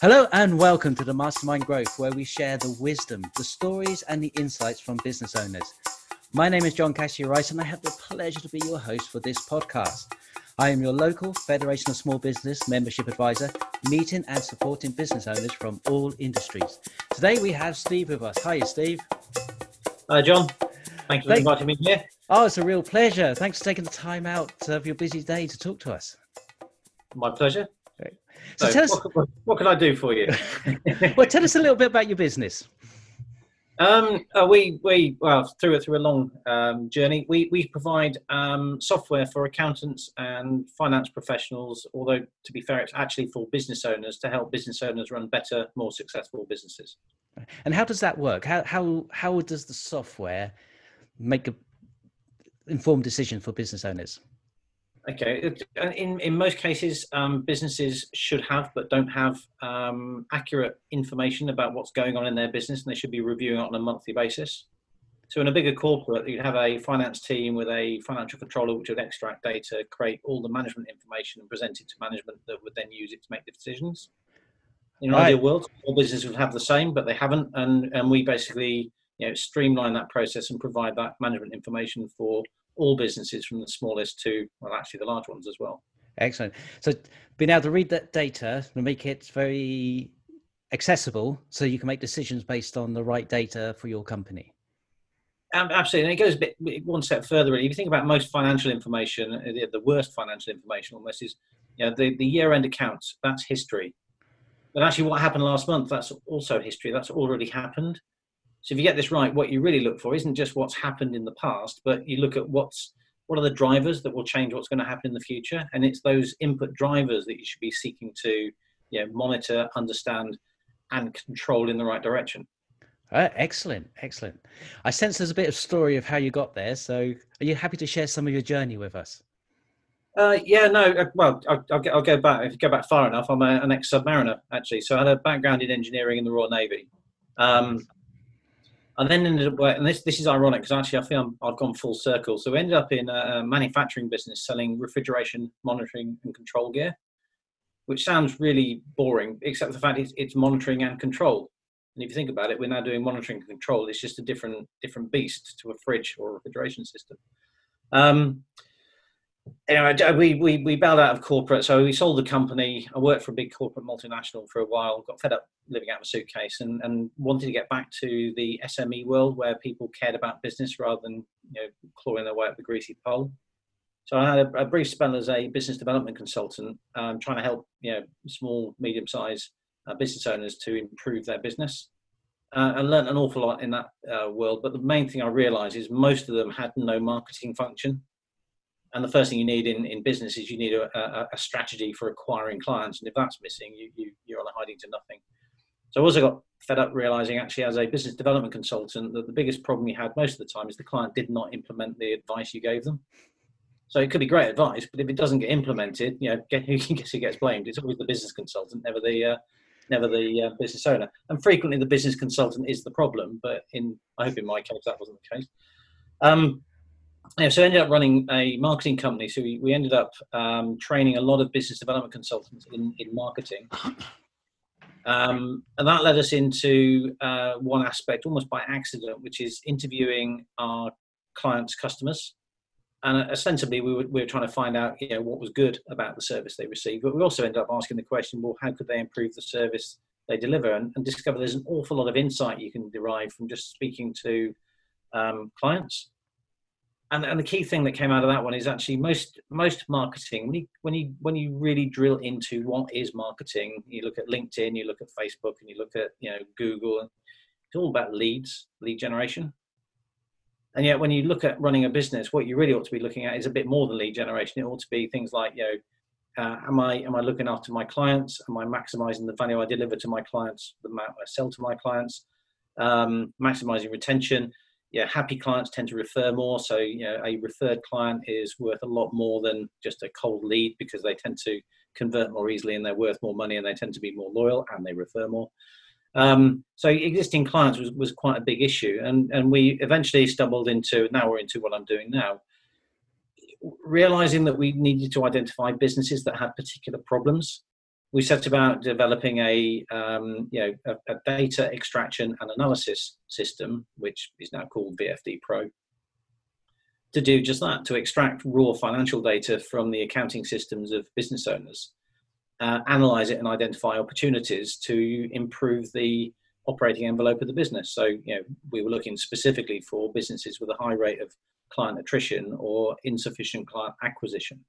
Hello and welcome to the Mastermind Growth, where we share the wisdom, the stories, and the insights from business owners. My name is John Cassidy Rice, and I have the pleasure to be your host for this podcast. I am your local Federation of Small Business membership advisor, meeting and supporting business owners from all industries. Today we have Steve with us. Hi, Steve. Hi, John. Thank you for inviting me here. Oh, it's a real pleasure. Thanks for taking the time out of your busy day to talk to us. My pleasure. So, so tell us, what, what, can I do for you? well, tell us a little bit about your business. Um, uh, we we well through through a long um, journey. We we provide um, software for accountants and finance professionals. Although to be fair, it's actually for business owners to help business owners run better, more successful businesses. And how does that work? How how how does the software make a informed decision for business owners? Okay. In in most cases, um, businesses should have but don't have um, accurate information about what's going on in their business, and they should be reviewing it on a monthly basis. So, in a bigger corporate, you'd have a finance team with a financial controller, which would extract data, create all the management information, and present it to management that would then use it to make the decisions. In an right. ideal world, all businesses would have the same, but they haven't, and and we basically you know streamline that process and provide that management information for all businesses from the smallest to well actually the large ones as well. Excellent. So being able to read that data and make it very accessible so you can make decisions based on the right data for your company. Absolutely. And it goes a bit one step further really. if you think about most financial information uh, the worst financial information almost is you know the, the year-end accounts. That's history. But actually what happened last month that's also history. That's already happened so if you get this right, what you really look for isn't just what's happened in the past, but you look at what's what are the drivers that will change what's going to happen in the future, and it's those input drivers that you should be seeking to you know, monitor, understand, and control in the right direction. Uh, excellent, excellent. I sense there's a bit of story of how you got there. So, are you happy to share some of your journey with us? Uh, yeah, no. Uh, well, I'll, I'll, I'll, go back. If you go back far enough, I'm a, an ex-submariner actually. So I had a background in engineering in the Royal Navy. Um, and then ended up and this this is ironic because actually I feel i have gone full circle. So we ended up in a manufacturing business selling refrigeration monitoring and control gear, which sounds really boring, except for the fact it's, it's monitoring and control. And if you think about it, we're now doing monitoring and control. It's just a different different beast to a fridge or a refrigeration system. Um, anyway, we, we, we bailed out of corporate, so we sold the company. I worked for a big corporate multinational for a while, got fed up living out of a suitcase, and, and wanted to get back to the SME world where people cared about business rather than you know clawing their way up the greasy pole. So I had a, a brief spell as a business development consultant, um, trying to help you know small, medium-sized uh, business owners to improve their business. Uh, and learned an awful lot in that uh, world. But the main thing I realised is most of them had no marketing function and the first thing you need in, in business is you need a, a, a, strategy for acquiring clients. And if that's missing you, you you're on a hiding to nothing. So i also got fed up realizing actually as a business development consultant that the biggest problem you had most of the time is the client did not implement the advice you gave them. So it could be great advice but if it doesn't get implemented you know who gets who gets blamed? It's always the business consultant never the uh, never the uh, business owner. And frequently the business consultant is the problem but in i hope in my case that wasn't the case. Um, yeah, so I ended up running a marketing company. So we, we ended up um, training a lot of business development consultants in, in marketing. Um, and that led us into uh, one aspect almost by accident, which is interviewing our clients' customers. And ostensibly, we were, we were trying to find out you know, what was good about the service they received. But we also ended up asking the question well, how could they improve the service they deliver? And, and discover there's an awful lot of insight you can derive from just speaking to um, clients and, and the key thing that came out of that one is actually most most marketing when you when you when you really drill into what is marketing you look at linkedin you look at facebook and you look at you know google it's all about leads lead generation. And yet when you look at running a business what you really ought to be looking at is a bit more than lead generation. It ought to be things like you know uh, am i am i looking after my clients? Am i maximizing the value i deliver to my clients the amount i sell to my clients? Um, maximizing retention yeah, happy clients tend to refer more. So, you know, a referred client is worth a lot more than just a cold lead because they tend to convert more easily and they're worth more money and they tend to be more loyal and they refer more. Um, so existing clients was, was quite a big issue. And, and we eventually stumbled into, now we're into what I'm doing now, realizing that we needed to identify businesses that had particular problems we set about developing a um, you know a, a, data extraction and analysis system, which is now called VFD Pro, to do just that to extract raw financial data from the accounting systems of business owners, uh, analyze it, and identify opportunities to improve the operating envelope of the business. So you know we were looking specifically for businesses with a high rate of client attrition or insufficient client acquisition,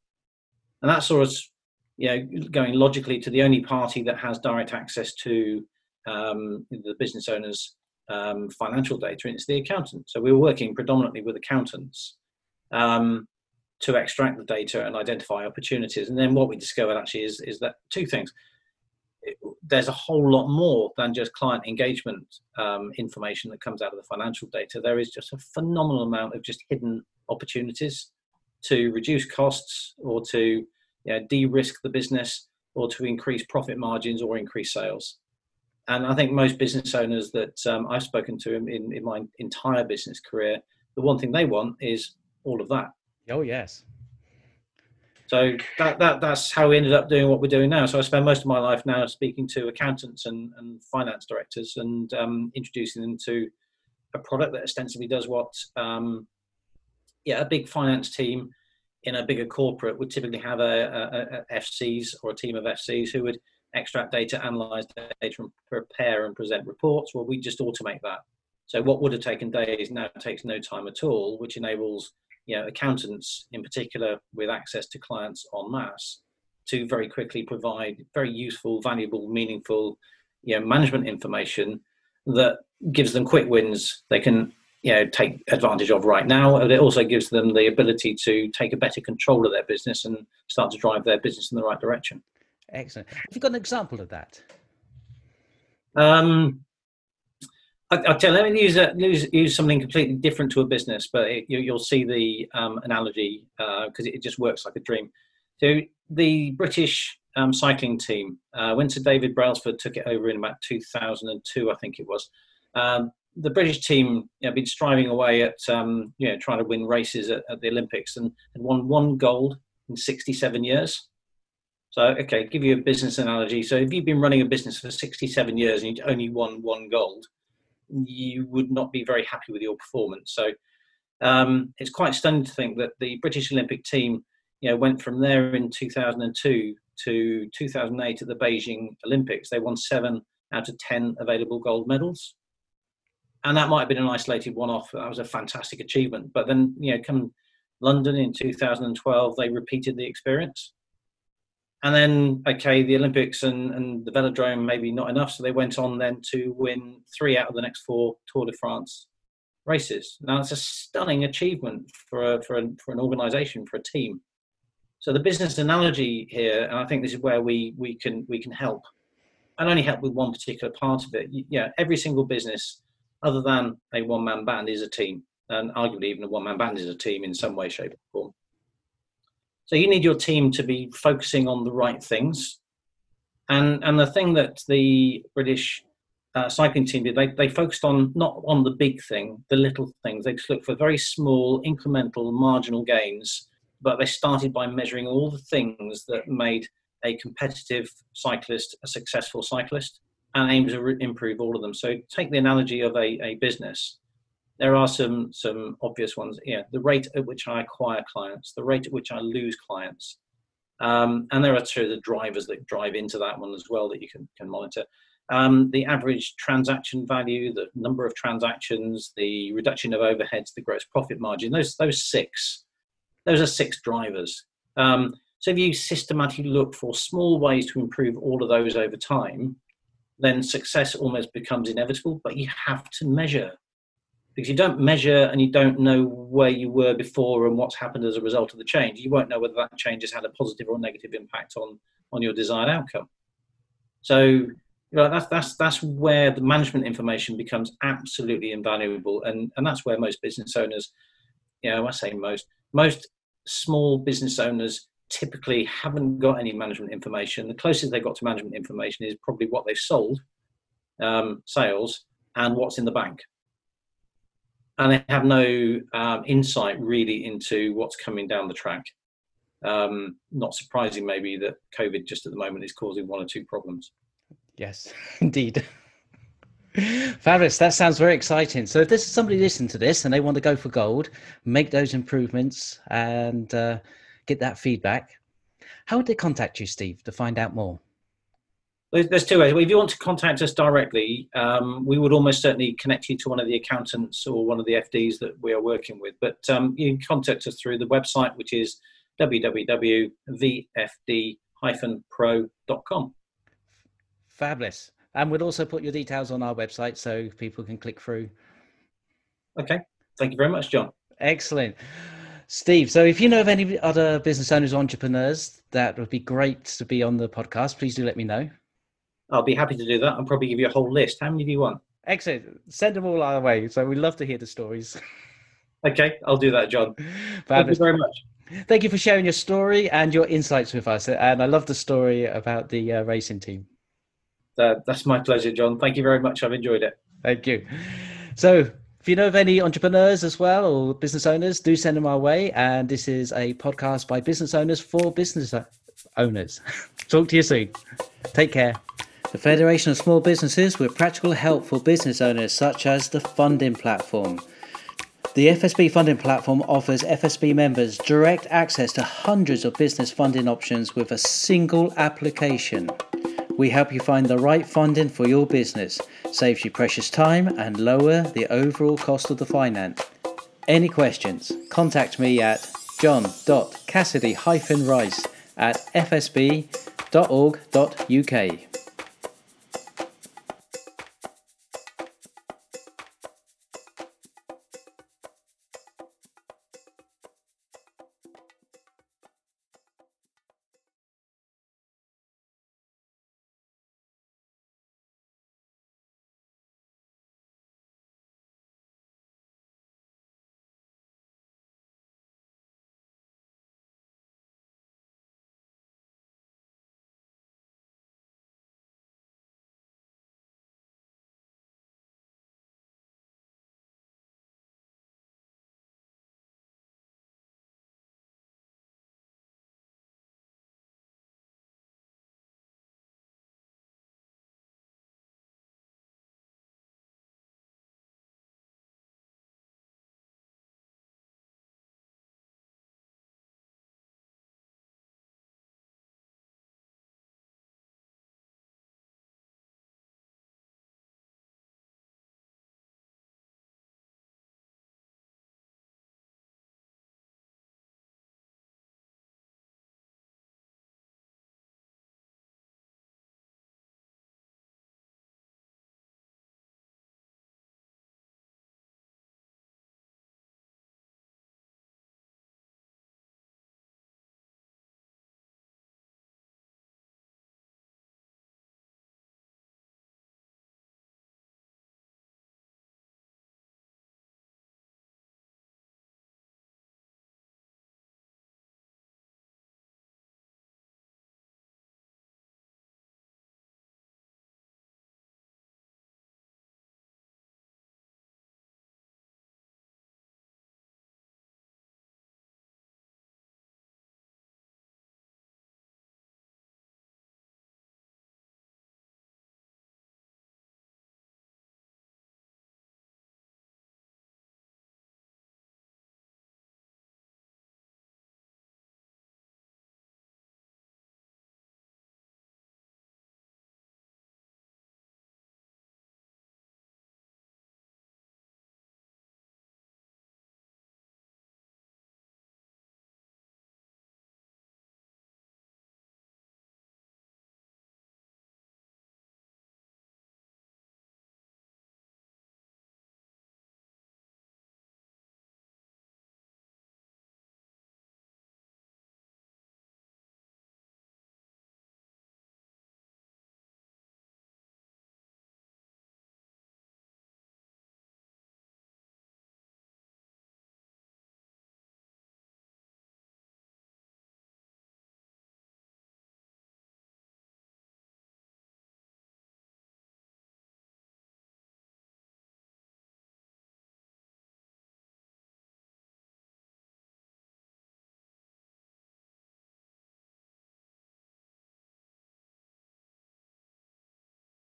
and that sort of you know, going logically to the only party that has direct access to um, the business owner's um, financial data, and it's the accountant. So we were working predominantly with accountants um, to extract the data and identify opportunities. And then what we discovered actually is, is that two things. It, there's a whole lot more than just client engagement um, information that comes out of the financial data. There is just a phenomenal amount of just hidden opportunities to reduce costs or to you know, de-risk the business or to increase profit margins or increase sales. And I think most business owners that um, I've spoken to in, in, in my entire business career, the one thing they want is all of that. Oh yes. So that, that that's how we ended up doing what we're doing now. So I spend most of my life now speaking to accountants and, and finance directors and um, introducing them to a product that ostensibly does what um, yeah a big finance team in a bigger corporate would typically have a, a, a, FCs or a team of FCs who would extract data, analyze data, and prepare and present reports. Well, we just automate that. So what would have taken days now takes no time at all, which enables you know accountants in particular with access to clients en masse to very quickly provide very useful, valuable, meaningful you know management information that gives them quick wins. They can you know take advantage of right now and it also gives them the ability to take a better control of their business and start to drive their business in the right direction excellent have you got an example of that um I, will tell. Let me use, a, use use something completely different to a business, but it, you, will see the um, analogy because uh, it just works like a dream. So the British um, cycling team, uh, when Sir David Brailsford took it over in about 2002, I think it was. Um, the British team you know, been striving away at um, you know trying to win races at, at, the Olympics and won one gold in 67 years. So okay, give you a business analogy. So if you've been running a business for 67 years and you only won one gold, you would not be very happy with your performance. So um, it's quite stunning to think that the British Olympic team, you know, went from there in 2002 to 2008 at the Beijing Olympics. They won seven out of ten available gold medals and that might have been an isolated one-off. That was a fantastic achievement. But then, you know, come London in 2012, they repeated the experience. And then, okay, the Olympics and, and the velodrome maybe not enough, so they went on then to win three out of the next four Tour de France races. Now, it's a stunning achievement for a, for, a, for an organisation, for a team. So the business analogy here, and I think this is where we we can we can help, and only help with one particular part of it. Yeah, every single business other than a one man band, is a team. And arguably, even a one man band is a team in some way, shape, or form. So you need your team to be focusing on the right things. And, and the thing that the British uh, cycling team did, they, they focused on not on the big thing, the little things. They just looked for very small, incremental, marginal gains. But they started by measuring all the things that made a competitive cyclist a successful cyclist and aim to re- improve all of them. So take the analogy of a, a business. There are some some obvious ones. Yeah, the rate at which I acquire clients, the rate at which I lose clients, um, and there are two of the drivers that drive into that one as well that you can can monitor. Um, the average transaction value, the number of transactions, the reduction of overheads, the gross profit margin. Those those six, those are six drivers. Um, so if you systematically look for small ways to improve all of those over time, then success almost becomes inevitable. But you have to measure because you don't measure and you don't know where you were before and what's happened as a result of the change. You won't know whether that change has had a positive or negative impact on on your desired outcome. So you know, that's that's that's where the management information becomes absolutely invaluable, and and that's where most business owners, you know, I say most most small business owners typically haven't got any management information. The closest they've got to management information is probably what they've sold, um, sales, and what's in the bank. And they have no um, insight really into what's coming down the track. um, not surprising maybe that COVID just at the moment is causing one or two problems. Yes, indeed. Fabulous. That sounds very exciting. So, if there's somebody listening to this and they want to go for gold, make those improvements and uh, get that feedback, how would they contact you, Steve, to find out more? There's two ways. If you want to contact us directly, um, we would almost certainly connect you to one of the accountants or one of the FDs that we are working with. But um, you can contact us through the website, which is www.vfd-pro.com. Fabulous. And we'll also put your details on our website so people can click through. Okay. Thank you very much, John. Excellent. Steve, so if you know of any other business owners or entrepreneurs that would be great to be on the podcast, please do let me know. I'll be happy to do that. I'll probably give you a whole list. How many do you want? Excellent. Send them all our way. So we love to hear the stories. Okay, I'll do that, John. Fabulous. Thank you very much. Thank you for sharing your story and your insights with us. And I love the story about the uh, racing team. Uh, that's my pleasure, John. Thank you very much. I've enjoyed it. Thank you. So, if you know of any entrepreneurs as well or business owners, do send them our way. And this is a podcast by business owners for business owners. Talk to you soon. Take care. The Federation of Small Businesses with practical help for business owners, such as the funding platform. The FSB funding platform offers FSB members direct access to hundreds of business funding options with a single application. We help you find the right funding for your business, saves you precious time, and lower the overall cost of the finance. Any questions? Contact me at john.cassidy-rice at fsb.org.uk.